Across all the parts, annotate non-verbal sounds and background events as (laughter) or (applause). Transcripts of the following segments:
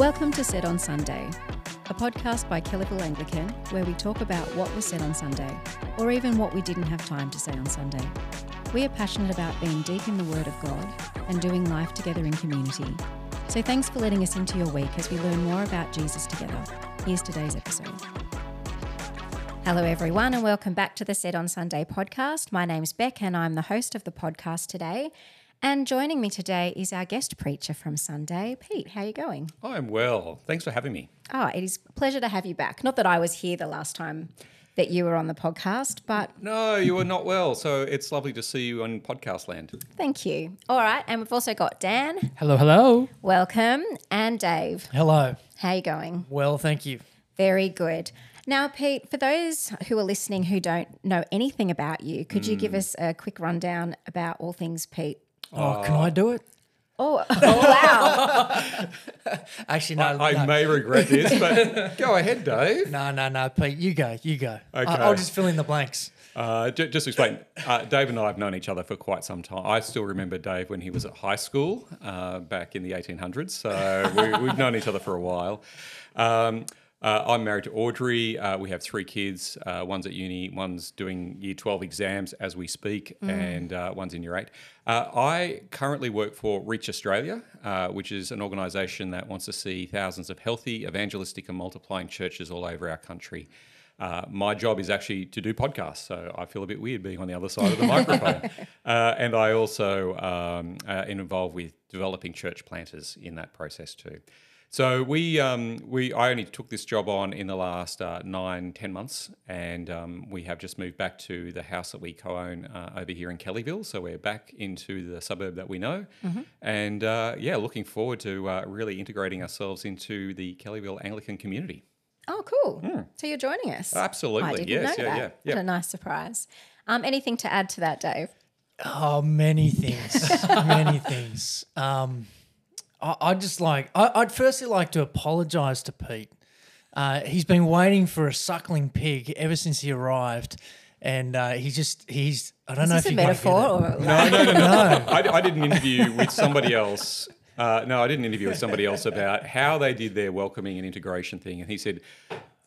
Welcome to Said on Sunday, a podcast by Kellyville Anglican where we talk about what was said on Sunday, or even what we didn't have time to say on Sunday. We are passionate about being deep in the Word of God and doing life together in community. So thanks for letting us into your week as we learn more about Jesus together. Here's today's episode. Hello, everyone, and welcome back to the Said on Sunday podcast. My name's Bek, and I'm the host of the podcast today. And joining me today is our guest preacher from Sunday, Pete. How are you going? I'm well. Thanks for having me. Oh, it is a pleasure to have you back. Not that I was here the last time that you were on the podcast, but No, you were not well, so it's lovely to see you on podcast land. thank you. All right, and we've also got Dan. Hello, hello. Welcome, and Dave. Hello. How are you going? Well, thank you. Very good. Now, Pete, for those who are listening who don't know anything about you, could you hmm. give us a quick rundown about all things Pete? Oh, can I do it? Oh, (laughs) (laughs) wow. Actually, no. I no. may regret this, but (laughs) go ahead, Dave. no, no, no, Pete. You go. You go. I- Okay. I'll just fill in the blanks. Uh, ju- just to explain, uh, Dave and I have known each other for quite some time. I still remember Dave when he was at high school uh, back in the 1800s, so we, we've known each other for a while. Um, uh, I'm married to Audrey. Uh, we have three kids. Uh, one's at uni, one's doing year 12 exams as we speak, and uh, one's in year eight. Uh, I currently work for Reach Australia, uh, which is an organisation that wants to see thousands of healthy, evangelistic, and multiplying churches all over our country. Uh, my job is actually to do podcasts, so I feel a bit weird being on the other side of the (laughs) microphone. Uh, and I also um, uh, am involved with developing church planters in that process too. So we, um, we, I only took this job on in the last uh, nine, ten months, and um, we have just moved back to the house that we co-own uh, over here in Kellyville. So we're back into the suburb that we know, and uh, yeah, looking forward to uh, really integrating ourselves into the Kellyville Anglican community. Oh, cool. So you're joining us. Absolutely, I didn't yes, know yeah, that. yeah, yeah. What a nice surprise. Um, anything to add to that, Dave? Oh, many things. (laughs) many things. Um, I, I'd just like, I, I'd firstly like to apologise to Pete. Uh, he's been waiting for a suckling pig ever since he arrived. And uh, he just, he's, I don't Is know this if a you wanna metaphor it. or No, no, no, no. (laughs) I, I did an interview with somebody else. Uh, no, I did an interview with somebody else about how they did their welcoming and integration thing. And he said,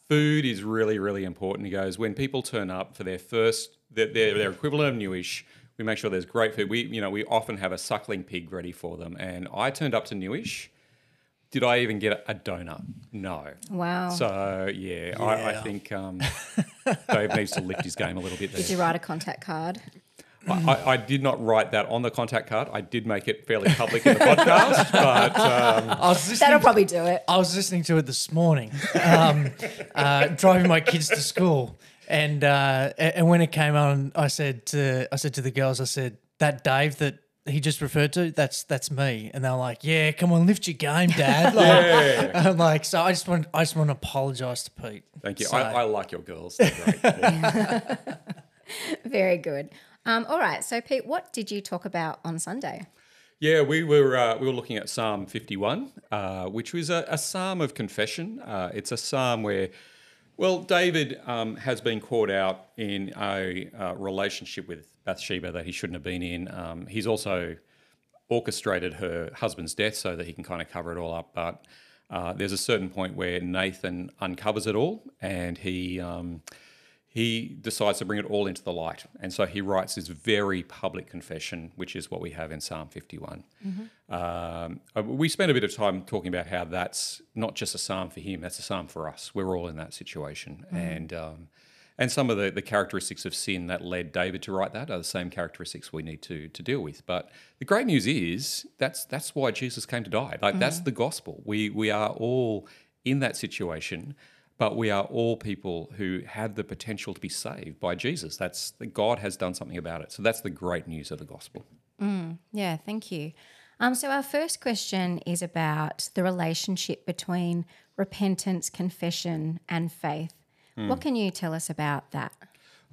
food is really, really important. He goes, when people turn up for their first, their, their, their equivalent of newish, we make sure there's great food. We, you know, we often have a suckling pig ready for them. And I turned up to newish. Did I even get a donut? No. Wow. So yeah, I, I think um, (laughs) Dave needs to lift his game a little bit there. Did you write a contact card? I, I- I did not write that on the contact card. I did make it fairly public in the podcast, (laughs) but um, I was listening That'll to- probably do it. I was listening to it this morning, um, uh, driving my kids to school, and uh, and when it came on, I said to I said to the girls, I said that Dave that he just referred to, that's that's me, and they're like, yeah, come on, lift your game, Dad. (laughs) Like, yeah. I'm like, so I just want I just want to apologise to Pete. thank you. So- I, I like your girls. (laughs) Yeah. (laughs) Very good. Um, all right. So, Pete, what did you talk about on Sunday? Yeah, we were uh, we were looking at Psalm 51, uh, which was a, a psalm of confession. Uh, it's a psalm where, well, David um, has been caught out in a uh, relationship with Bathsheba that he shouldn't have been in. Um, he's also orchestrated her husband's death so that he can kind of cover it all up. But uh, there's a certain point where Nathan uncovers it all, and he. Um, he decides to bring it all into the light. And so he writes this very public confession, which is what we have in Psalm 51. Um, uh, we spent a bit of time talking about how that's not just a psalm for him, that's a psalm for us. We're all in that situation. And, um, and some of the, the characteristics of sin that led David to write that are the same characteristics we need to, to deal with. But the great news is that's, that's why Jesus came to die. Like, that's the gospel. We, we are all in that situation but we are all people who have the potential to be saved by Jesus. That's God has done something about it. So that's the great news of the gospel. Yeah, thank you. Um, so, our first question is about the relationship between repentance, confession, and faith. What can you tell us about that?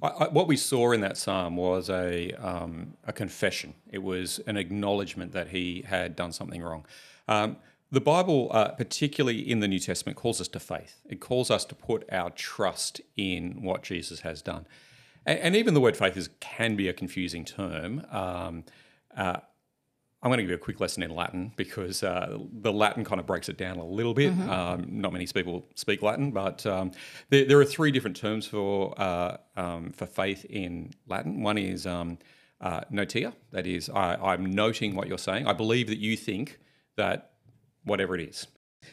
I, I, what we saw in that psalm was a um, a confession. It was an acknowledgement that he had done something wrong. Um, the Bible, uh, particularly in the New Testament, calls us to faith. It calls us to put our trust in what Jesus has done. And, and even the word faith is, can be a confusing term. Um, uh, I'm going to give you a quick lesson in Latin because uh, the Latin kind of breaks it down a little bit. Um, not many people speak Latin, but um, there, there, are three different terms for uh, um, for faith in Latin. One is um, uh, notitia, that is, I, am noting what you're saying. I believe that you think that whatever it is.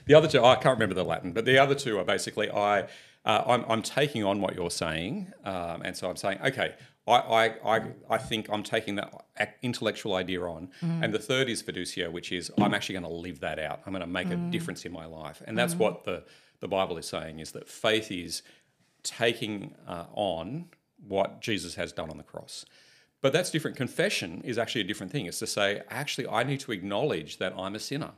The other two, I can't remember the Latin, but the other two are basically I. Uh, I'm, I'm, taking on what you're saying, um, and so I'm saying, okay, I, I, I, think I'm taking that intellectual idea on. Mm. And the third is fiducia, which is I'm actually going to live that out. I'm going to make mm. a difference in my life. And that's mm. what the, the Bible is saying is that faith is taking uh, on what Jesus has done on the cross. But that's different. Confession is actually a different thing. It's to say, actually, I need to acknowledge that I'm a sinner.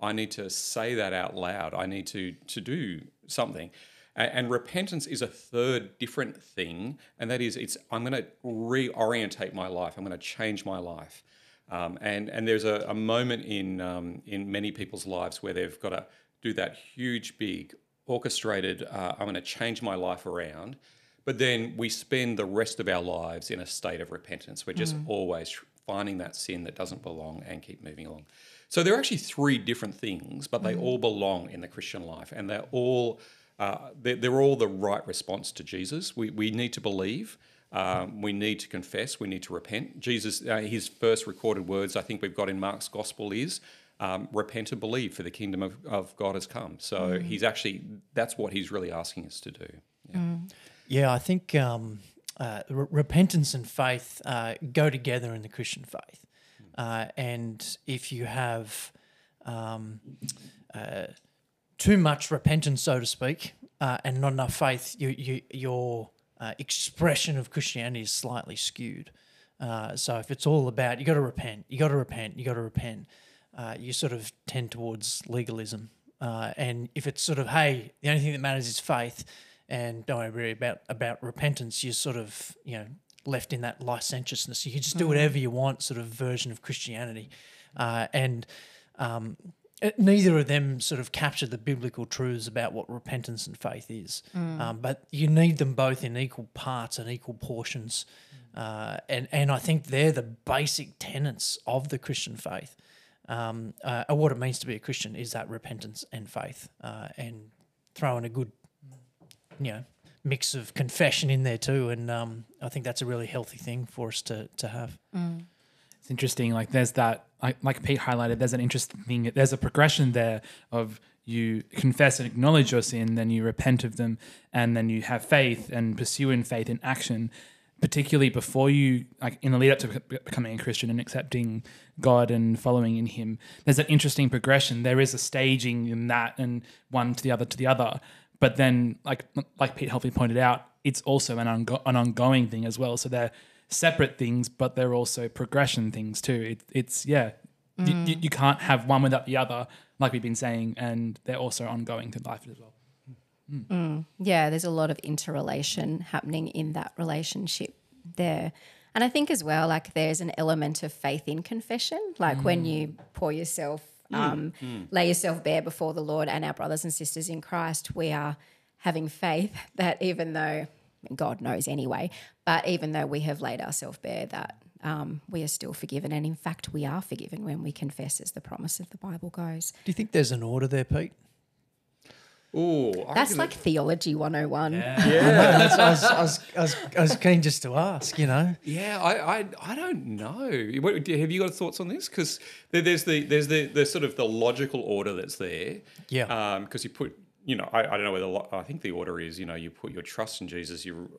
I need to say that out loud. I need to, to do something. And repentance is a third different thing, and that is it's I'm going to reorientate my life. I'm going to change my life. Um, and and there's a, a moment in um, in many people's lives where they've got to do that huge, big, orchestrated. Uh, I'm going to change my life around, but then we spend the rest of our lives in a state of repentance. We're just mm. always finding that sin that doesn't belong and keep moving along. So there are actually three different things, but they mm. all belong in the Christian life, and they're all uh, they're, they're, all the right response to Jesus. We, we need to believe. Um, we need to confess. We need to repent. Jesus, uh, his first recorded words, I think we've got in Mark's gospel, is um, repent and believe, for the kingdom of, of God has come. So mm. he's actually, that's what he's really asking us to do. Yeah, mm. yeah I think um, uh, re- repentance and faith uh, go together in the Christian faith. Uh, and if you have um, uh, too much repentance, so to speak, uh, and not enough faith, you, you, your uh, expression of Christianity is slightly skewed. Uh, so if it's all about you got to repent, you got to repent, you got to repent, uh, you sort of tend towards legalism. And if it's sort of hey, the only thing that matters is faith, and don't worry about about repentance, you're sort of you know left in that licentiousness. You can just do mm. whatever you want, sort of version of Christianity, uh, and um, uh, neither of them sort of capture the biblical truths about what repentance and faith is. Mm. Um, but you need them both in equal parts and equal portions. Uh, and, and I think they're the basic tenets of the Christian faith. Um, uh, what it means to be a Christian is that repentance and faith, uh, and throwing a good, you know, mix of confession in there too. And um, I think that's a really healthy thing for us to to have. Mm it's interesting. Like there's that, like, like Pete highlighted, there's an interesting thing. There's a progression there of you confess and acknowledge your sin, then you repent of them, and then you have faith and pursue in faith in action. Particularly before you, like in the lead up to becoming a Christian and accepting God and following in Him, there's an interesting progression. There is a staging in that, and one to the other to the other. But then, like like Pete helpfully pointed out, it's also an, ongo- an ongoing thing as well. So they're separate things, but they're also progression things too. It, it's yeah, mm. you, you, can't have one without the other, like we've been saying, and they're also ongoing to life as well. Mm. Mm. Yeah, there's a lot of interrelation happening in that relationship there. And I think as well, like there's an element of faith in confession, like when mm. you pour yourself. Um, mm. lay yourself bare before the Lord and our brothers and sisters in Christ, we are having faith (laughs) that even though God knows anyway. But even though we have laid ourselves bare, that um, we are still forgiven. And in fact, we are forgiven when we confess, as the promise of the Bible goes. Do you think there's an order there, Pete? Oh, that's like theology 101. Yeah, yeah. (laughs) I, was, I, was, I, was, I was keen just to ask, you know. Yeah, I, I, I don't know. What, have you got thoughts on this? Because there's the there's the the sort of the logical order that's there. Yeah. Because um, you put you know, I, I don't know whether I think the order is, you know, you put your trust in Jesus. You,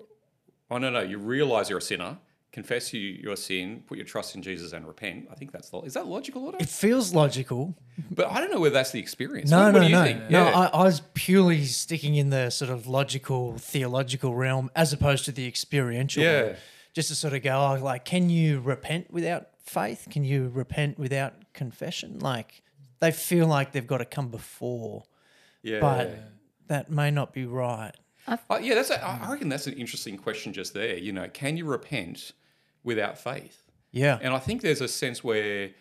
oh no, no, you realize you're a sinner, confess you, your sin, put your trust in Jesus, and repent. I think that's the, is that logical order? It feels logical, but I don't know whether that's the experience. No, what, no, what no, think? no. Yeah. I, I, was purely sticking in the sort of logical, theological realm as opposed to the experiential. Yeah. Just to sort of go, oh, like, can you repent without faith? Can you repent without confession? Like, they feel like they've got to come before yeah. But that may not be right. Uh, yeah, that's. A, I reckon that's an interesting question just there. You know, can you repent without faith? Yeah. And I think there's a sense where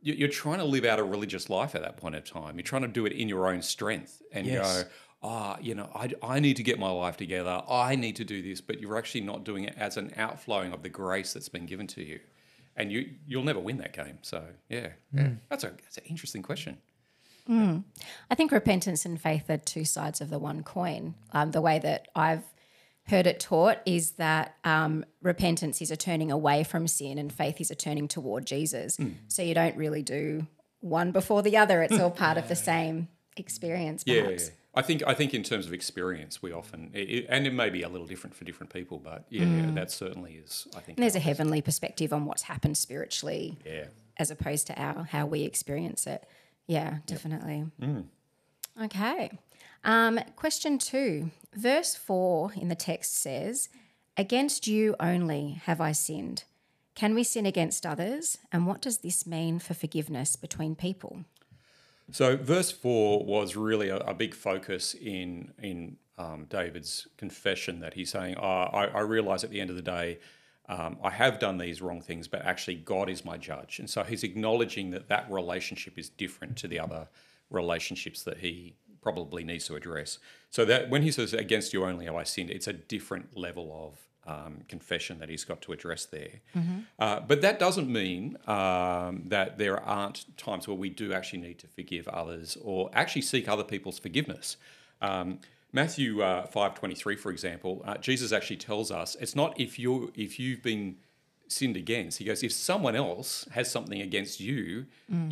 you're trying to live out a religious life at that point in time. You're trying to do it in your own strength and yes. go, ah, oh, you know, I, I need to get my life together. I need to do this, but you're actually not doing it as an outflowing of the grace that's been given to you. and you you'll never win that game. So yeah, yeah. that's a that's an interesting question. I think repentance and faith are two sides of the one coin. Um, the way that I've heard it taught is that um, repentance is a turning away from sin and faith is a turning toward Jesus. So you don't really do one before the other. It's all (laughs) part of the same experience, Yeah, perhaps. yeah. I think I think in terms of experience, we often it, and it may be a little different for different people, but yeah, that certainly is. I think And there's a heavenly perspective on what's happened spiritually yeah. as opposed to our how we experience it. Yeah, definitely. Okay. Um, question two, verse four in the text says, "Against you only have I sinned." Can we sin against others? And what does this mean for forgiveness between people? So verse four was really a, a big focus in in um, David's confession that he's saying, oh, I, I realize at the end of the day, um, I have done these wrong things, but actually God is my judge, and so he's acknowledging that that relationship is different to the other relationships that he probably needs to address. So that when he says against you only have I sinned, it's a different level of um, confession that he's got to address there. Uh, but that doesn't mean um, that there aren't times where we do actually need to forgive others or actually seek other people's forgiveness. Um, Matthew uh, five twenty three, for example, uh, Jesus actually tells us it's not if you if you've been sinned against. He goes, if someone else has something against you,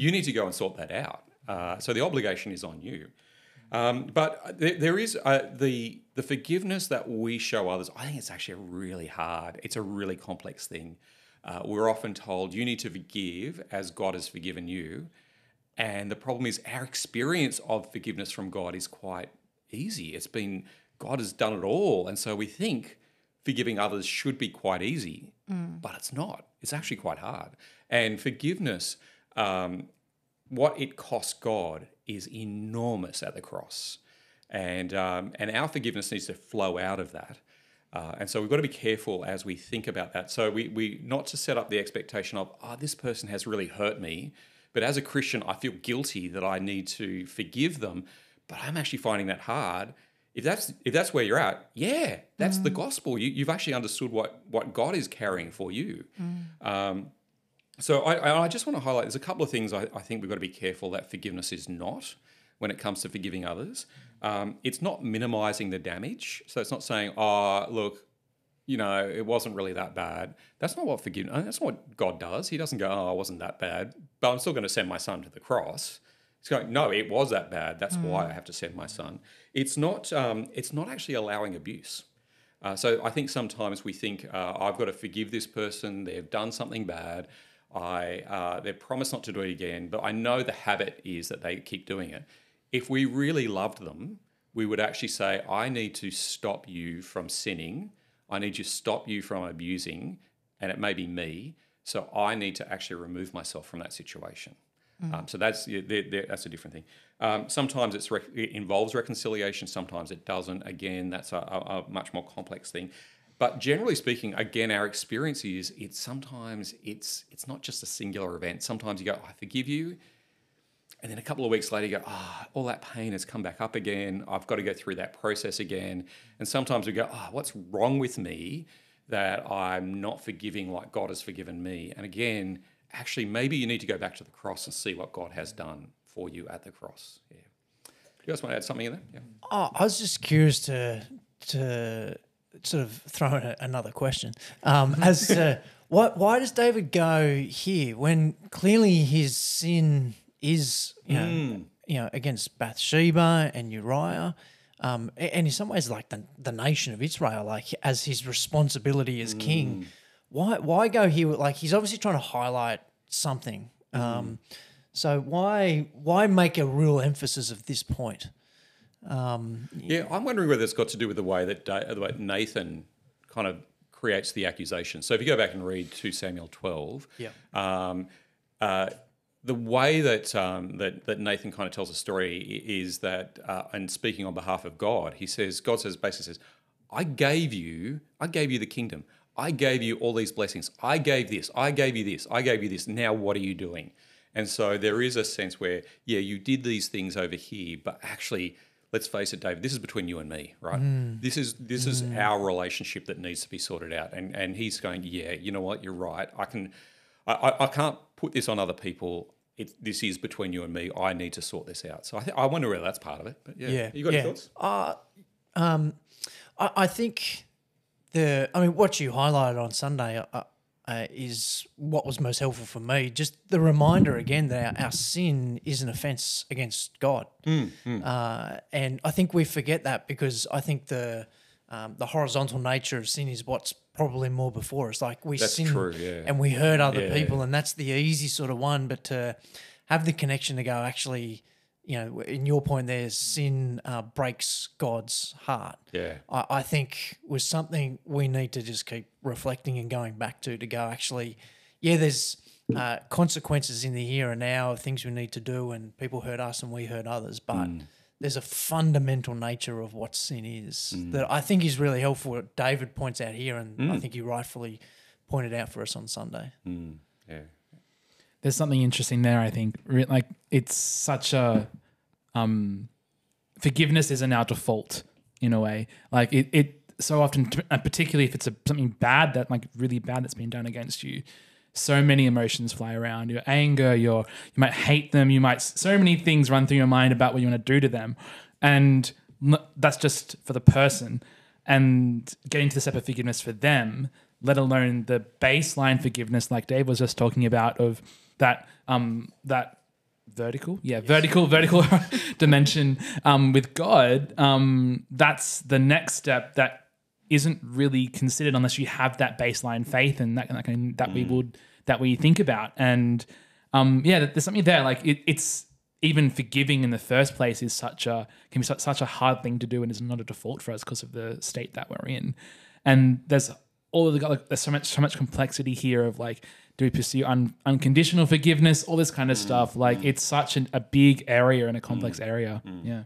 you need to go and sort that out. Uh, so the obligation is on you. Um, but there, there is uh, the the forgiveness that we show others. I think it's actually really hard. It's a really complex thing. Uh, we're often told you need to forgive as God has forgiven you, and the problem is our experience of forgiveness from God is quite easy. It's been God has done it all, and so we think forgiving others should be quite easy, but it's not. It's actually quite hard. And forgiveness, um, what it costs God is enormous at the cross, and um, and our forgiveness needs to flow out of that. Uh, and so we've got to be careful as we think about that. So we, we not to set up the expectation of, oh, this person has really hurt me, but as a Christian, I feel guilty that I need to forgive them, but I'm actually finding that hard. If that's if that's where you're at, yeah, that's the gospel. You, you've actually understood what what God is carrying for you. Um, so I, I I just want to highlight there's a couple of things I, I think we've got to be careful that forgiveness is not when it comes to forgiving others. Um, it's not minimizing the damage. So it's not saying, oh, look, you know, it wasn't really that bad. That's not what forgiveness, that's not what God does. He doesn't go, oh, it wasn't that bad, but I'm still going to send my son to the cross. It's going, no, it was that bad. That's why I have to send my son. It's not, um, it's not actually allowing abuse. Uh, so I think sometimes we think uh, I've got to forgive this person. They've done something bad. I uh, they promise not to do it again, but I know the habit is that they keep doing it. If we really loved them, we would actually say, "I need to stop you from sinning. I need to stop you from abusing, and it may be me. So I need to actually remove myself from that situation." Um, so that's they're- they're- that's a different thing. Um, sometimes it's rec- it involves reconciliation. Sometimes it doesn't. Again, that's a, a, a much more complex thing. But generally speaking, again, our experience is it's sometimes it's it's not just a singular event. Sometimes you go, I forgive you, and then a couple of weeks later you go, ah, all that pain has come back up again. I've got to go through that process again. And sometimes we go, ah, what's wrong with me that I'm not forgiving like God has forgiven me? And again, actually, maybe you need to go back to the cross and see what God has done for you at the cross. Yeah. Do you guys want to add something in there? Yeah. Oh, I was just curious to to sort of throw in a, another question um, (laughs) as to what why does David go here when clearly his sin is you know you know against Bathsheba and Uriah. Um, and in some ways, like the, the nation of Israel, like as his responsibility as king, why why go here? Like he's obviously trying to highlight something. Um, so why why make a real emphasis of this point? Yeah, I'm wondering whether it's got to do with the way that the way Nathan kind of creates the accusation. So if you go back and read 2 Samuel 12, Yeah. um, uh, the way that, um, that that Nathan kind of tells the story is that, uh, and speaking on behalf of God, he says, God says basically says, I gave you, I gave you the kingdom. I gave you all these blessings. I gave this. I gave you this. I gave you this. Now what are you doing? And so there is a sense where, yeah, you did these things over here, but actually, let's face it, David, this is between you and me, right? This is this is our relationship that needs to be sorted out. And and he's going, yeah, you know what, you're right. I can I, I, can't put this on other people. It, this is between you and me. I need to sort this out. So I, th- I wonder whether that's part of it. But yeah, Yeah, you got yeah. any thoughts? Uh, um, I, I think the. I mean, what you highlighted on Sunday uh, is what was most helpful for me. Just the reminder again that our, our sin is an offense against God, Uh, and I think we forget that because I think the um, the horizontal nature of sin is what's probably more before us. Like we That's sin true, yeah. and we hurt other Yeah. people, and that's the easy sort of one. But to have the connection to go, actually, you know, in your point, there, sin uh, breaks God's heart. Yeah. I, I think was something we need to just keep reflecting and going back to to go actually, yeah, there's uh, consequences in the here and now of things we need to do, and people hurt us and we hurt others, but. There's a fundamental nature of what sin is that I think is really helpful. What David points out here, and I think he rightfully pointed out for us on Sunday. Yeah. There's something interesting there. I think like it's such a um, forgiveness isn't our default in a way. Like it, it so often, particularly if it's a, something bad that like really bad that's been done against you. So many emotions fly around. Your anger, your you might hate them. You might so many things run through your mind about what you want to do to them, and that's just for the person. And getting to the step of forgiveness for them, let alone the baseline forgiveness, like Dave was just talking about, of that um that vertical? Yeah vertical (laughs) vertical (laughs) dimension um with god um that's the next step that isn't really considered unless you have that baseline faith and that, that, kind that we would that we think about. And um yeah there's something there like it, it's even forgiving in the first place is such a can be such, such a hard thing to do and is not a default for us because of the state that we're in. And there's all of the like, there's so much so much complexity here of like do we pursue un, unconditional forgiveness all this kind of stuff like it's such an, a big area and a complex area yeah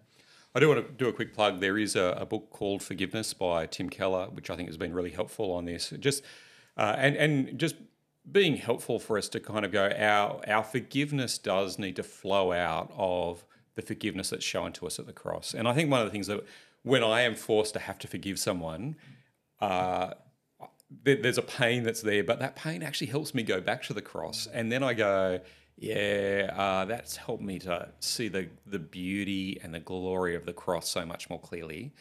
I do want to do a quick plug. There is a, a book called Forgiveness by Tim Keller, which I think has been really helpful on this. Just uh, and and just being helpful for us to kind of go. Our our forgiveness does need to flow out of the forgiveness that's shown to us at the cross. And I think one of the things that when I am forced to have to forgive someone, uh, there's a pain that's there, but that pain actually helps me go back to the cross, and then I go, yeah, uh, that's helped me to see the the beauty and the glory of the cross so much more clearly.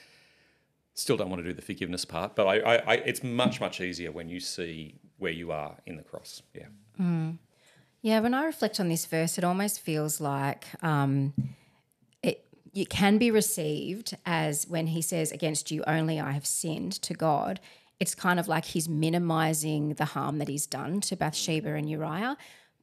Still don't want to do the forgiveness part, but I, I, I it's much much easier when you see where you are in the cross. Yeah, Yeah, when I reflect on this verse, it almost feels like um, it it can be received as when he says, "Against you only I have sinned." To God, it's kind of like he's minimizing the harm that he's done to Bathsheba and Uriah.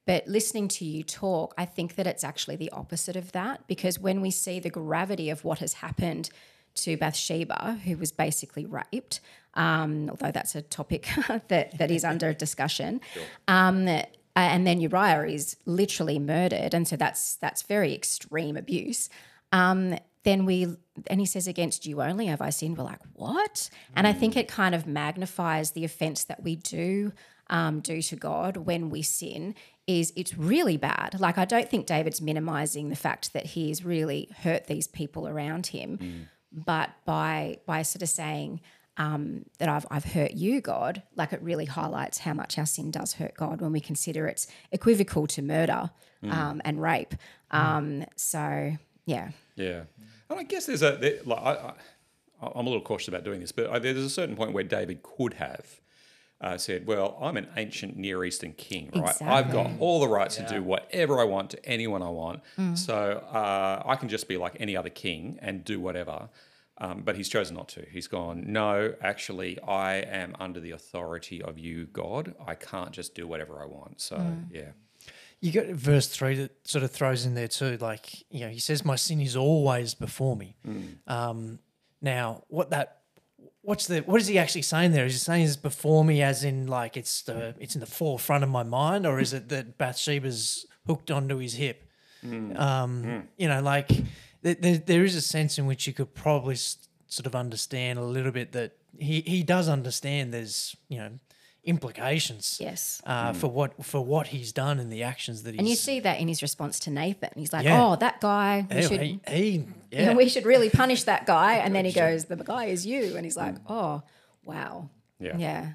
But listening to you talk, I think that it's actually the opposite of that because when we see the gravity of what has happened to Bathsheba, who was basically raped, um, although that's a topic (laughs) that, that is under discussion. Um, uh, and then Uriah is literally murdered, and so that's that's very extreme abuse. Um, then we and he says, "Against you only have I sinned." We're like, "What?" And I think it kind of magnifies the offense that we do um, do to God when we sin. Is it's really bad. Like I don't think David's minimizing the fact that he's really hurt these people around him, but by by sort of saying um, that I've I've hurt you, God, like it really highlights how much our sin does hurt God when we consider it's equivocal to murder um, and rape. Um, so yeah, yeah. And I guess there's a there, like I, I I'm a little cautious about doing this, but I, there's a certain point where David could have. Uh, said, "Well, I'm an ancient Near Eastern king, right? I've got all the rights to do whatever I want to anyone I want. So uh, I can just be like any other king and do whatever." Um, but he's chosen not to. He's gone, no, actually, I am under the authority of you, God. I can't just do whatever I want. So, yeah. You got verse three that sort of throws in there too. Like, you know, he says, My sin is always before me. Um, now, what that what's the what is he actually saying there? Is he saying it's before me as in like it's the it's in the forefront of my mind, or is it that Bathsheba's hooked onto his hip? Um, You know, like th- there, there is a sense in which you could probably s- sort of understand a little bit that he, he does understand there's, you know, implications yes. uh, for what for what he's done and the actions that he's And you see that in his response to Nathan. He's like, Yeah. "Oh, that guy, we Ew, should, he, he you (laughs) yeah. know, we should really punish that guy." And then he goes, "The guy is you," and he's like, "Oh, wow, Yeah. yeah."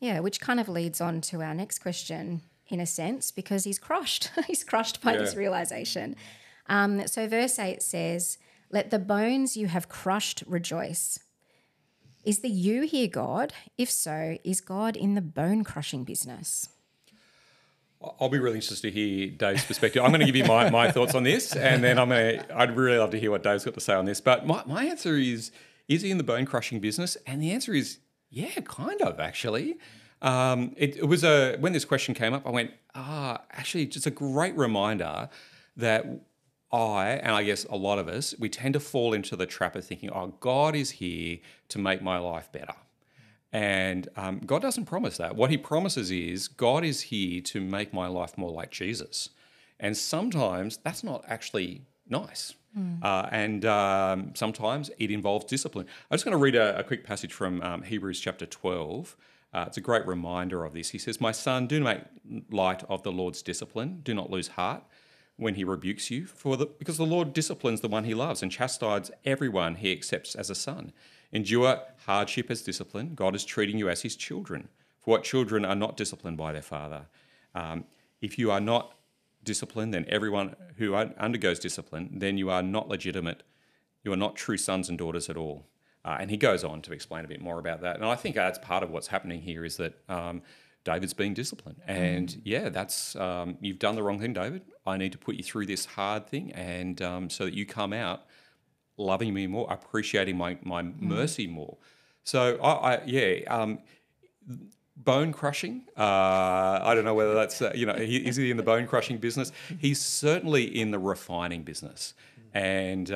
Yeah, which kind of leads on to our next question in a sense, because he's crushed. (laughs) he's crushed by this realization. Um, so, verse 8 says, Let the bones you have crushed rejoice. Is the you here God? If so, is God in the bone crushing business? I'll be really interested to hear Dave's perspective. I'm going to give you my, my thoughts on this, and then I'm going to. I'd really love to hear what Dave's got to say on this. But my, my answer is: Is he in the bone crushing business? And the answer is, yeah, kind of actually. Um, it, it was a when this question came up, I went, ah, actually, just a great reminder that I and I guess a lot of us we tend to fall into the trap of thinking, oh, God is here to make my life better. And um, God doesn't promise that. What He promises is God is here to make my life more like Jesus. And sometimes that's not actually nice. Uh, and um, sometimes it involves discipline. I'm just going to read a, a quick passage from um, Hebrews chapter 12. Uh, it's a great reminder of this. He says, My son, do not make light of the Lord's discipline. Do not lose heart when he rebukes you, for the, because the Lord disciplines the one he loves and chastises everyone he accepts as a son. Endure hardship as discipline. God is treating you as his children. For what children are not disciplined by their father? Um, if you are not disciplined, then everyone who undergoes discipline, then you are not legitimate. You are not true sons and daughters at all. Uh, and he goes on to explain a bit more about that. And I think that's part of what's happening here is that um, David's being disciplined. And yeah, that's um, you've done the wrong thing, David. I need to put you through this hard thing, and um, so that you come out loving me more, appreciating my my mercy more. So I, I yeah. Um, bone crushing. Uh, I don't know whether that's uh, you know he, is he in the bone crushing business? (laughs) He's certainly in the refining business, and.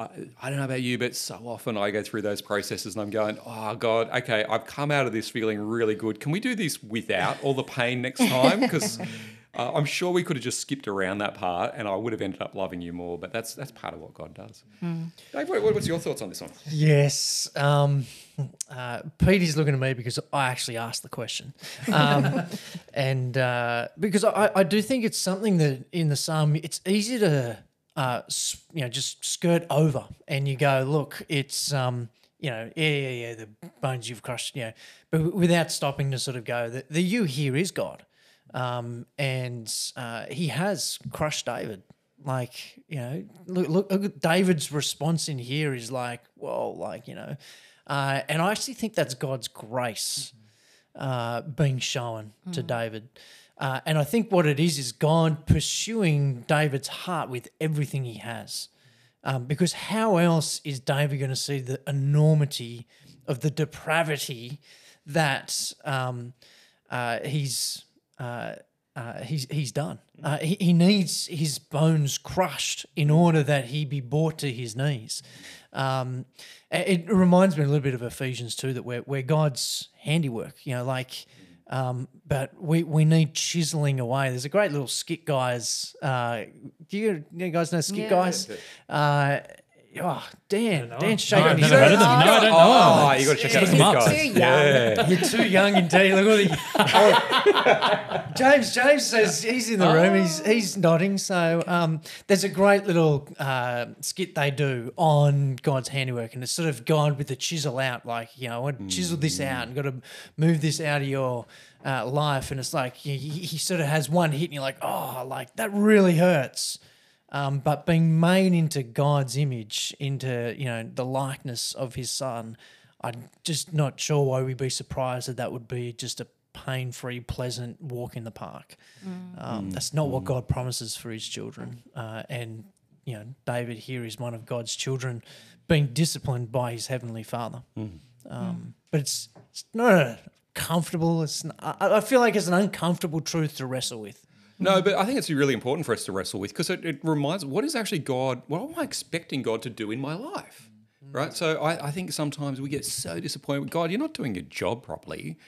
I, I don't know about you, but so often I go through those processes and I'm going, oh God, okay, I've come out of this feeling really good. Can we do this without all the pain next time? Because (laughs) uh, I'm sure we could have just skipped around that part and I would have ended up loving you more. But that's that's part of what God does. Dave, what, what's your thoughts on this one? Yes. Um, uh, Petey's looking at me because I actually asked the question. Um, (laughs) and uh, because I, I do think it's something that in the psalm, it's easy to, uh, you know, just skirt over and you go, look, it's, um, you know, yeah, yeah, yeah, the bones you've crushed, you know, but without stopping to sort of go, the, the you here is God. Um, and uh, he has crushed David. Like, you know, look, look, look at David's response in here is like, whoa, like, you know, uh, and I actually think that's God's grace uh, being shown to David. Uh, and I think what it is is God pursuing David's heart with everything he has. Um, because how else is David going to see the enormity of the depravity that um, uh, he's uh, uh, he's he's done? Uh, he, he needs his bones crushed in order that he be brought to his knees. Um, it reminds me a little bit of Ephesians too, that we're, we're God's handiwork. You know, like. Um, but we, we need chiseling away. There's a great little skit, guys. Uh, do you, you guys know skit, Yeah. guys? Uh, oh, Dan, Dan shaking I've his never heard head. of them. No, I don't know. Oh, you got to check out He's the them up. guys. too young. Yeah. You're too young indeed. Look at the (laughs) James. James says he's in the room. He's he's nodding. So um, there's a great little uh, skit they do on God's handiwork, and it's sort of God with the chisel out, like you know, I want to chisel this out and got to move this out of your uh, life, and it's like he, he he sort of has one hit, and you're like, oh, like that really hurts. Um, but being made into God's image, into you know the likeness of His Son, I'm just not sure why we'd be surprised that that would be just a pain-free, pleasant walk in the park. Um, That's not what God promises for His children. Uh, and you know, David here is one of God's children, being disciplined by His heavenly Father. Um, but it's it's not a comfortable. It's n- I, I feel like it's an uncomfortable truth to wrestle with. No, but I think it's really important for us to wrestle with because it, it reminds what is actually God, what am I expecting God to do in my life? Right? So I, I think sometimes we get so disappointed with God, you're not doing your job properly.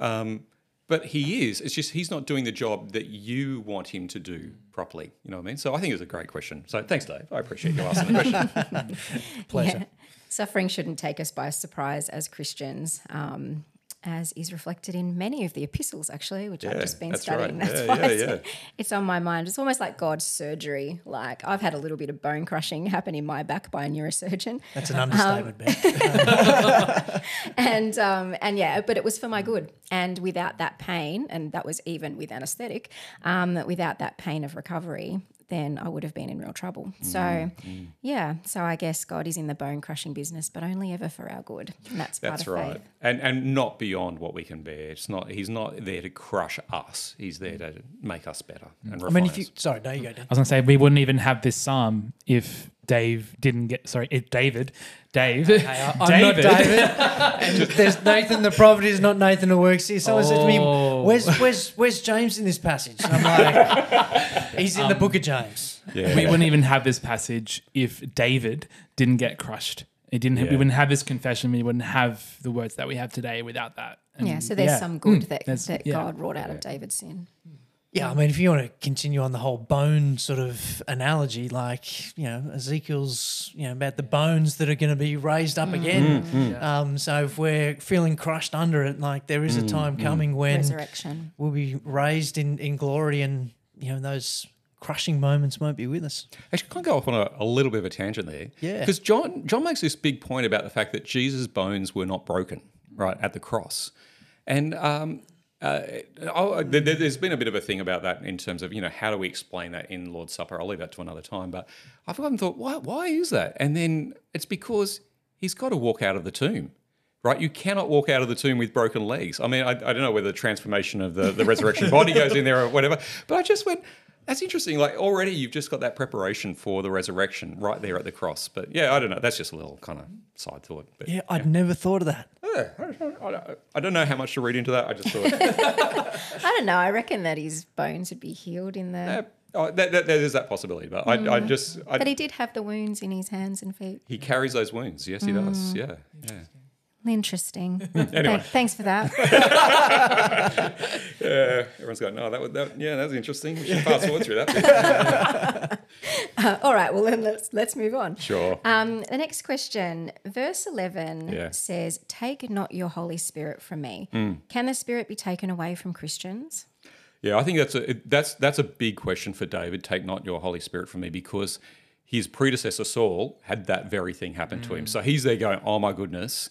Um, but He is. It's just He's not doing the job that you want Him to do properly. You know what I mean? So I think it's a great question. So thanks, Dave. I appreciate you asking the question. (laughs) (laughs) Pleasure. Yeah. Suffering shouldn't take us by surprise as Christians. Um, as is reflected in many of the epistles, actually, which I've just been that's studying. right. That's Yeah, why yeah, it's, yeah. (laughs) it's on my mind. It's almost like God's surgery. Like I've had a little bit of bone crushing happen in my back by a neurosurgeon. That's an Um, understatement, Bek. (laughs) and um, and yeah, but it was for my good. And without that pain, and that was even with anaesthetic, um, without that pain of recovery, then I would have been in real trouble. So Mm, yeah, so I guess God is in the bone crushing business, but only ever for our good. And that's part That's of right, faith. and and not beyond what we can bear. It's not. He's not there to crush us. He's there to make us better. And I mean, if refine you us. sorry, no, you go, Dan. I was gonna say we wouldn't even have this psalm if Dave didn't get sorry, if David, Dave, I'm not David. (laughs) there's Nathan the prophet is not Nathan who works here. Someone said to me, Oh. "Where's where's where's James in this passage?" And I'm like, "He's in the book of James." yeah, we wouldn't even have this passage if David didn't get crushed. It didn't. Yeah. We wouldn't have this confession. We wouldn't have the words that we have today without that. And Yeah, so there's yeah. some good Mm, that, that yeah. God wrought out of David's sin. Yeah, I mean, if you want to continue on the whole bone sort of analogy, like you know Ezekiel's, you know about the bones that are going to be raised up mm, again. Mm, mm. Um, so if we're feeling crushed under it, like there is a time coming when Resurrection. we'll be raised in in glory, and you know those crushing moments won't be with us. Actually, can I go off on a, a little bit of a tangent there? Yeah. Because John John makes this big point about the fact that Jesus' bones were not broken right at the cross, and um, uh, there, there's been a bit of a thing about that in terms of you know how do we explain that in Lord's Supper? I'll leave that to another time. But I've often thought, why why is that? And then it's because he's got to walk out of the tomb. Right, you cannot walk out of the tomb with broken legs. I mean, I, I don't know whether the transformation of the, the resurrection body goes in there or whatever, but I just went, that's interesting. Like already you've just got that preparation for the resurrection right there at the cross. But yeah, I don't know. That's just a little kind of side thought. But Yeah, I'd never thought of that. yeah, I, don't, I don't- know how much to read into that. I just thought (laughs) I don't know. I reckon that his bones would be healed in the. eh, oh, that, that, there's that possibility. But I, I just I, But he did have the wounds in his hands and feet. he carries those wounds. Yes, he does. Yeah, yeah. Interesting. (laughs) Anyway. Th- thanks for that. (laughs) Yeah, everyone's going, no, that would, that. Yeah, that was interesting. We should fast forward through that. (laughs) Uh, all right. Well, then let's let's move on. Sure. Um, the next question, verse 11 Yeah. says, Take not your Holy Spirit from me. Hmm. Can the Spirit be taken away from Christians? Yeah, I think that's a that's that's a big question for David. Take not your Holy Spirit from me, because his predecessor Saul had that very thing happen to him. Hmm. So he's there going, "Oh my goodness,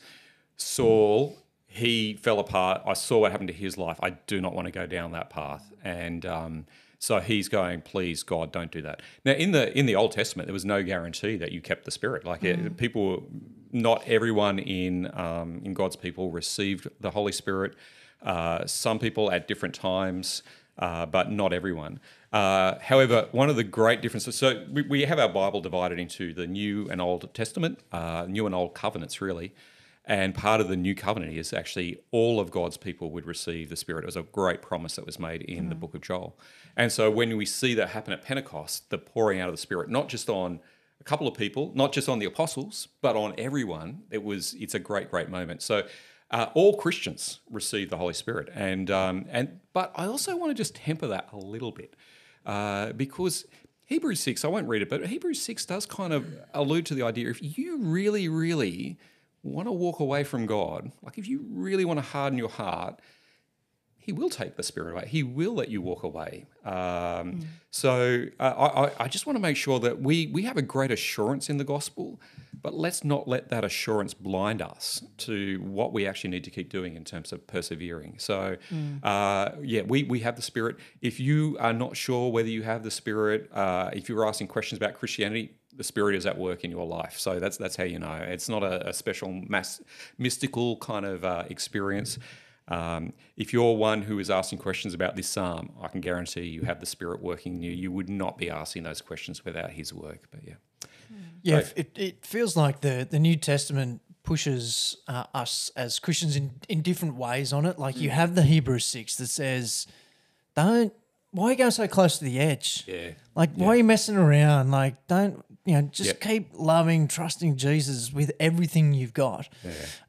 Saul, he fell apart. I saw what happened to his life. I do not want to go down that path." And um, so he's going, "Please, God, don't do that." Now, in the in the Old Testament, there was no guarantee that you kept the Spirit. Like it, people, not everyone in um, in God's people received the Holy Spirit. Uh, some people at different times, uh, but not everyone. Uh, however, one of the great differences so we, we have our Bible divided into the New and Old Testament, uh, New and Old covenants, really. And part of the new covenant is actually all of God's people would receive the Spirit. It was a great promise that was made in the book of Joel. And so when we see that happen at Pentecost, the pouring out of the Spirit, not just on a couple of people, not just on the apostles, but on everyone, it was it's a great, great moment. So uh, all Christians receive the Holy Spirit, and um, and but I also want to just temper that a little bit uh, because Hebrews six, I won't read it, but Hebrews six does kind of allude to the idea if you really, really want to walk away from God, like if you really want to harden your heart, he will take the spirit away. He will let you walk away. Um, So uh, I, I- I just want to make sure that we we have a great assurance in the gospel, but let's not let that assurance blind us to what we actually need to keep doing in terms of persevering. So uh, yeah, we we have the spirit. If you are not sure whether you have the spirit, uh, if you're asking questions about Christianity, the spirit is at work in your life. So that's that's how you know. It's not a, a special mass mystical kind of uh, experience. Um, if you're one who is asking questions about this psalm, I can guarantee you have the Spirit working in you. You would not be asking those questions without His work. But yeah, Yeah, it, it feels like the, the New Testament pushes uh, us as Christians in, in different ways on it. Like you have the Hebrews 6 that says, don't, why are you going so close to the edge? yeah, Like, why are you messing around? Like, don't, you know, just Yep. keep loving, trusting Jesus with everything you've got.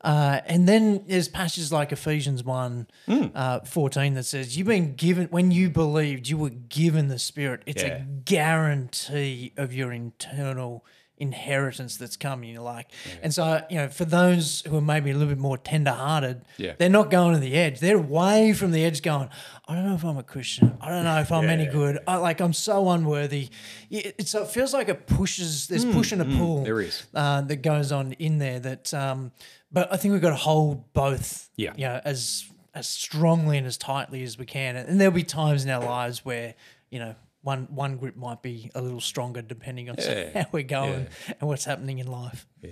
Uh, and then there's passages like Ephesians 1 Hmm. uh, 14 that says, You've been given, when you believed, you were given the Spirit. It's Yeah. a guarantee of your internal inheritance that's coming. You're like, and so you know, for those who are maybe a little bit more tender-hearted, Yeah. they're not going to the edge. They're way from the edge, going, I don't know if I'm a Christian. I don't know if I'm any good. I like I'm so unworthy. It, so it feels like it pushes. There's push and a pull. Mm, there is. uh, that goes on in there. That, um, but I think we've got to hold both. Yeah. You know, as as strongly and as tightly as we can. And there'll be times in our lives where you know one one group might be a little stronger depending on Yeah. (laughs) how we're going and what's happening in life. Yeah.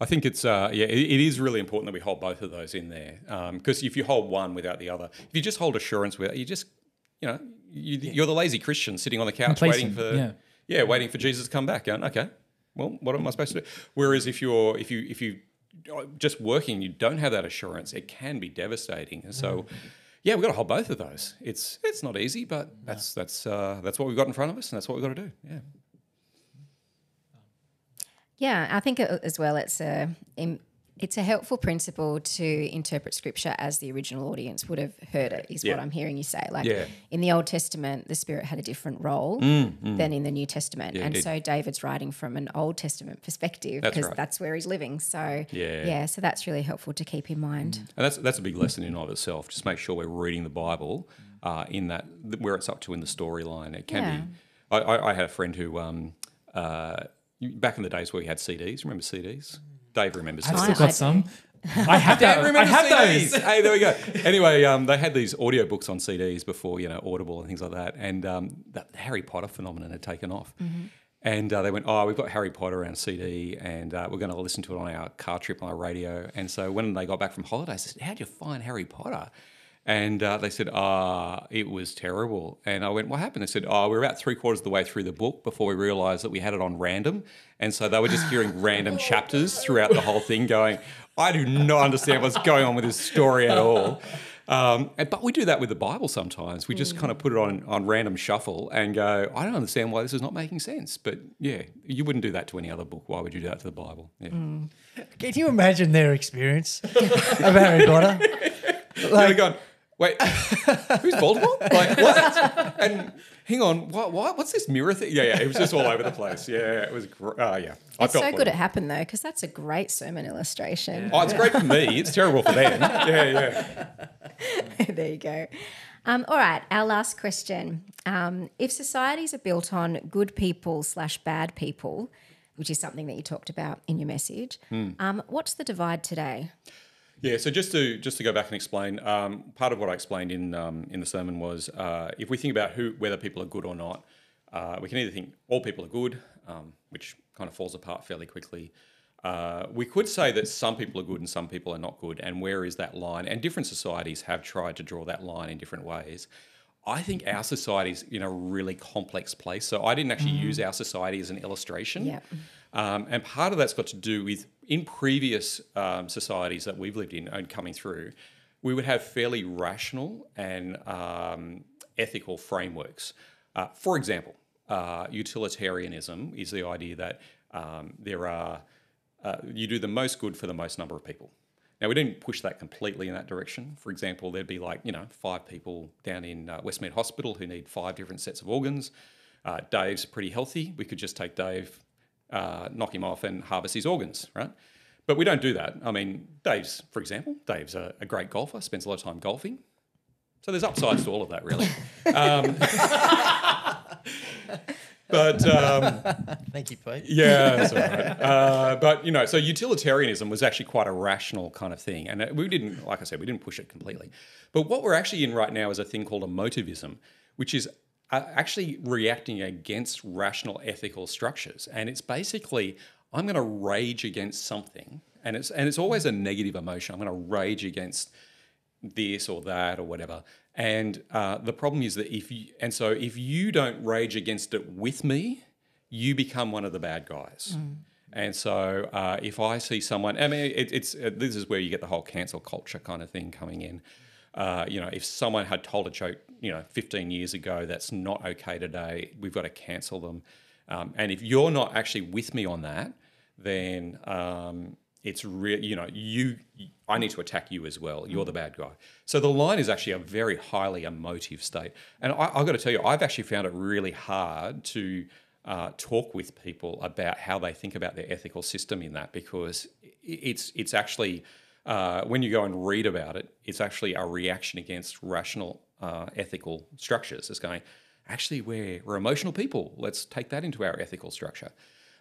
I think it's uh, yeah, it, it is really important that we hold both of those in there Um because if you hold one without the other, if you just hold assurance without, you just you know you, you're the lazy Christian sitting on the couch waiting for yeah. yeah, waiting for Jesus to come back. Going okay, well, what am I supposed to do? Whereas if you're if you if you are just working, you don't have that assurance, it can be devastating. And so. Yeah, we've got to hold both of those. It's it's not easy, but that's that's uh, that's what we've got in front of us, and that's what we've got to do. Yeah. Yeah, I think uh, as well it's a im- it's a helpful principle to interpret scripture as the original audience would have heard it. Is Yeah. what I'm hearing you say. Like Yeah. in the Old Testament, the Spirit had a different role than in the New Testament, Mm, Yeah, and so David's writing from an Old Testament perspective That's because right. that's where he's living. So Yeah. yeah, so that's really helpful to keep in mind. And that's that's a big lesson in and of itself. Just make sure we're reading the Bible uh, in that where it's up to in the storyline. It can be. I, I, had a friend who um, uh, back in the days where we had CDs. Remember CDs? Dave remembers. I've CDs. still I- got some. I have that. (laughs) I remember have CDs. those. (laughs) hey, there we go. Anyway, um, they had these audiobooks on CDs before, you know, Audible and things like that. And um, that Harry Potter phenomenon had taken off. And uh, they went, oh, we've got Harry Potter on CD and uh, we're going to listen to it on our car trip on our radio. And so when they got back from holidays, I said, how'd you find Harry Potter? And uh, they said, ah, it was terrible. And I went, what happened? They said, oh, we're about three quarters of the way through the book before we realised that we had it on random. And so they were just hearing (sighs) random chapters throughout the whole thing going, I do not understand what's going on with this story at all. Um, and- but we do that with the Bible sometimes. We just kind of put it on, on random shuffle and go, I don't understand why this is not making sense. But yeah, you wouldn't do that to any other book. Why would you do that to the Bible? Yeah. Can you imagine their experience of Harry Potter? (laughs) They're going, wait, who's Voldemort? Like what? And hang on, what, what? What's this mirror thing? Yeah, yeah, it was just all over the place. Yeah, it was. Gr- uh, yeah, I It's so good it happened though, because that's a great sermon illustration. Oh, it's great for me. It's terrible for them. Yeah, yeah. (laughs) there you go. Um, all right, our last question. Um, if societies are built on good people slash bad people, which is something that you talked about in your message, Hmm. um, what's the divide today? Yeah, so just to just to go back and explain, um, part of what I explained in um, in the sermon was uh, if we think about who whether people are good or not, uh, we can either think all people are good, um, which kind of falls apart fairly quickly. Uh, we could say that some people are good and some people are not good, and where is that line? And different societies have tried to draw that line in different ways. I think our society is in a really complex place. So I didn't actually use our society as an illustration. Yep. Um, and part of that's got to do with in previous um, societies that we've lived in and coming through, we would have fairly rational and um, ethical frameworks. Uh, for example, uh, utilitarianism is the idea that um, there are uh, you do the most good for the most number of people. Now we didn't push that completely in that direction. For example, there'd be like you know five people down in uh, Westmead Hospital who need five different sets of organs. Uh, Dave's pretty healthy. We could just take Dave, uh, knock him off, and harvest his organs, right? But we don't do that. I mean, Dave's, for example, Dave's a, a great golfer. Spends a lot of time golfing. So there's upsides to all of that, really. (laughs) Um, but um, Thank you, Pete. yeah, that's all right. Uh, but you know, so utilitarianism was actually quite a rational kind of thing, and uh, we didn't, like I said, we didn't push it completely. But what we're actually in right now is a thing called emotivism, which is uh, actually reacting against rational ethical structures, and it's basically I'm going to rage against something, and it's and it's always a negative emotion. I'm going to rage against this or that or whatever. And uh, the problem is that if you, and so if you don't rage against it with me, you become one of the bad guys. And so uh, if I see someone, I mean, it, it's uh, this is where you get the whole cancel culture kind of thing coming in. Uh, you know, if someone had told a joke, you know, 15 years ago that's not okay today, we've got to cancel them. Um, and if you're not actually with me on that, then um, it's real. You know, you. I need to attack you as well. You're the bad guy. So the line is actually a very highly emotive state. And I, I've got to tell you, I've actually found it really hard to uh, talk with people about how they think about their ethical system in that because it's it's actually uh, when you go and read about it, it's actually a reaction against rational uh, ethical structures. It's going actually we're we're emotional people. Let's take that into our ethical structure.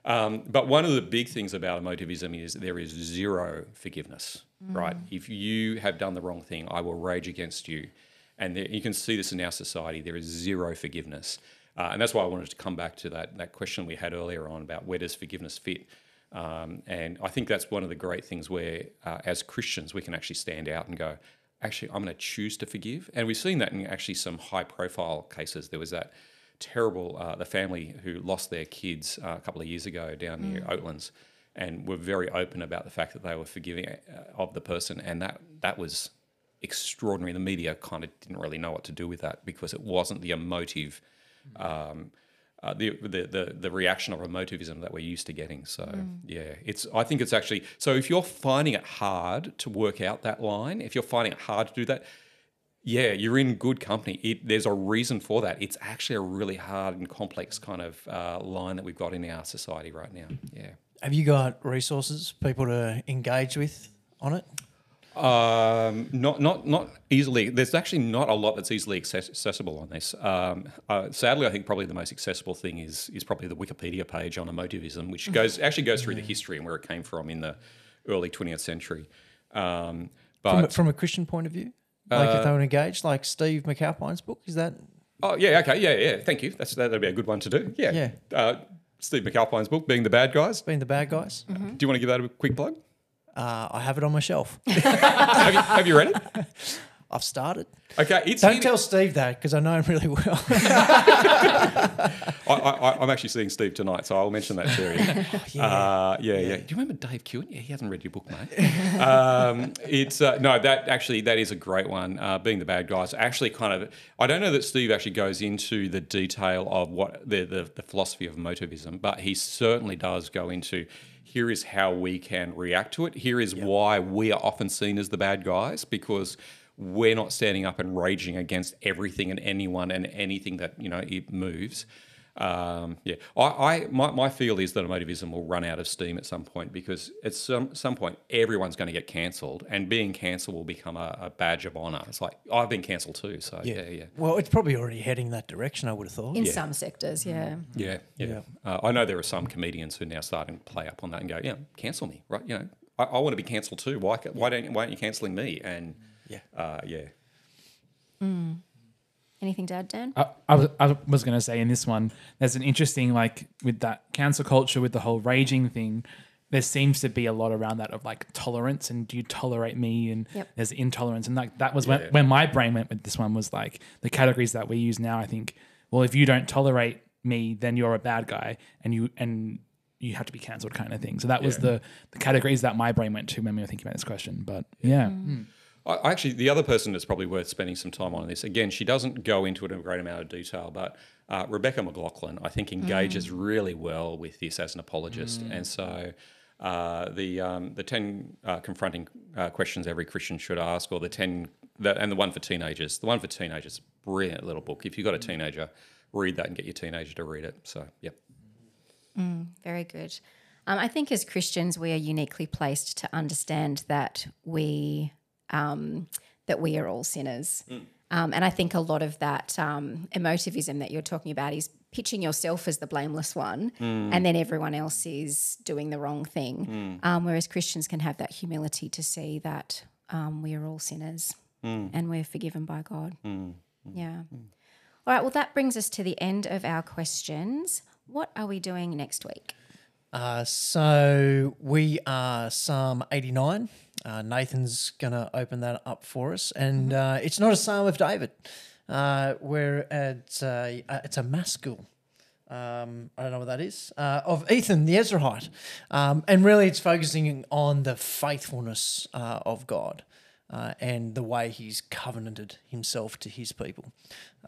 Um, but one of the big things about emotivism is there is zero forgiveness, right? If you have done the wrong thing, I will rage against you. And there, you can see this in our society. There is zero forgiveness. Uh, and that's why I wanted to come back to that, that question we had earlier on about where does forgiveness fit? Um, and I think that's one of the great things where, uh, as Christians, we can actually stand out and go, actually, I'm going to choose to forgive. And we've seen that in actually some high profile cases. There was that terrible, uh, the family who lost their kids uh, a couple of years ago down near Oatlands and were very open about the fact that they were forgiving uh, of the person. And that, that was extraordinary. The media kind of didn't really know what to do with that because it wasn't the emotive. Um, uh, the, the the the reaction or emotivism that we're used to getting. So yeah, it's I think it's actually so if you're finding it hard to work out that line, if you're finding it hard to do that, yeah, you're in good company. It, there's a reason for that. It's actually a really hard and complex kind of uh, line that we've got in our society right now. Yeah. Have you got resources, people to engage with on it? Um, not not not easily. There's actually not a lot that's easily access- accessible on this. Um, uh, sadly, I think probably the most accessible thing is is probably the Wikipedia page on emotivism, which goes (laughs) actually goes through the history and where it came from in the early 20th century. Um, From, a- but from a Christian point of view? Like if they were engaged, like Steve McAlpine's book, is that? oh yeah, okay, yeah, yeah. Thank you. That's that'd be a good one to do. Yeah. Yeah. Uh, Steve McAlpine's book, "Being the Bad Guys." Being the bad guys? Do you want to give that a quick plug? Uh, I have it on my shelf. (laughs) have, you, have you read it? (laughs) I've started. Okay, it's Don't in- tell Steve that because I know him really well. (laughs) I, I, I'm actually seeing Steve tonight, so I'll mention that to you. Uh, yeah, yeah, Do you remember Dave Kewen? Yeah, he hasn't read your book, mate. um, it's uh, no, that actually that is a great one. Uh, being the bad guys, actually, kind of. I don't know that Steve actually goes into the detail of what the the, the philosophy of emotivism, but he certainly does go into. Here is how we can react to it. Here is why we are often seen as the bad guys because we're not standing up and raging against everything and anyone and anything that you know it moves. Um, yeah, I, I my, my feel is that emotivism will run out of steam at some point because at some some point everyone's going to get cancelled, and being cancelled will become a, a badge of honour. It's like I've been cancelled too, so yeah, yeah, well, it's probably already heading that direction, I would have thought. In some sectors, yeah. yeah, yeah. Uh, I know there are some comedians who are now starting to play up on that and go, yeah, cancel me, right? You know, I, I want to be cancelled too. Why why don't why aren't you cancelling me? And Yeah. uh, yeah. Anything to add, Dan? I, I was, I was going to say in this one, there's an interesting like with that cancel culture with the whole raging thing. There seems to be a lot around that of like tolerance and do you tolerate me and Yep. there's intolerance and like that was when, when my brain went with this one was like the categories that we use now. I think well if you don't tolerate me then you're a bad guy and you and you have to be cancelled kind of thing. So that was the the categories that my brain went to when we were thinking about this question. But yeah, I, I actually, the other person that's probably worth spending some time on this, again, she doesn't go into it in a great amount of detail, but uh, Rebecca McLaughlin, I think, engages really well with this as an apologist. And so uh, the um, the 10 uh, confronting uh, questions every Christian should ask, or the 10, the, and the one for teenagers, the one for teenagers, brilliant little book. If you've got a teenager, read that and get your teenager to read it. So, yeah. Very good. Um, I think as Christians, we are uniquely placed to understand that we um, that we are all sinners. Um, and I think a lot of that um, emotivism that you're talking about is pitching yourself as the blameless one, and then everyone else is doing the wrong thing. Um, whereas Christians can have that humility to see that um, we are all sinners and we're forgiven by God. Yeah. All right. Well, that brings us to the end of our questions. What are we doing next week? Uh, so we are Psalm 89. Uh, Nathan's going to open that up for us. And uh, it's not a Psalm of David, uh, where it's a, uh, it's a maskil. Um, I don't know what that is. Uh, of Ethan the Ezraite. Um, and really, it's focusing on the faithfulness uh, of God. Uh, and the way he's covenanted himself to his people.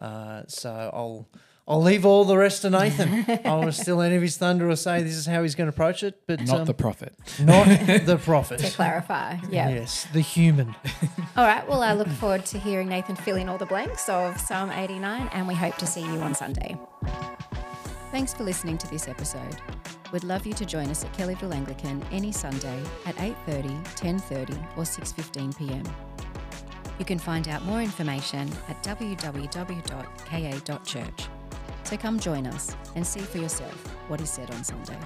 Uh, so I'll I'll leave all the rest to Nathan. (laughs) I will steal any of his thunder or say this is how he's going to approach it. But not um, the prophet. Not (laughs) the prophet. to clarify, yeah. Yes, the human. all right. Well, I look forward to hearing Nathan fill in all the blanks of Psalm 89, and we hope to see you on Sunday. Thanks for listening to this episode. We'd love you to join us at Kellyville Anglican any Sunday at 8:30, 10:30, or 6:15 p.m. You can find out more information at www.ka.church. So come join us and see for yourself what is said on Sunday.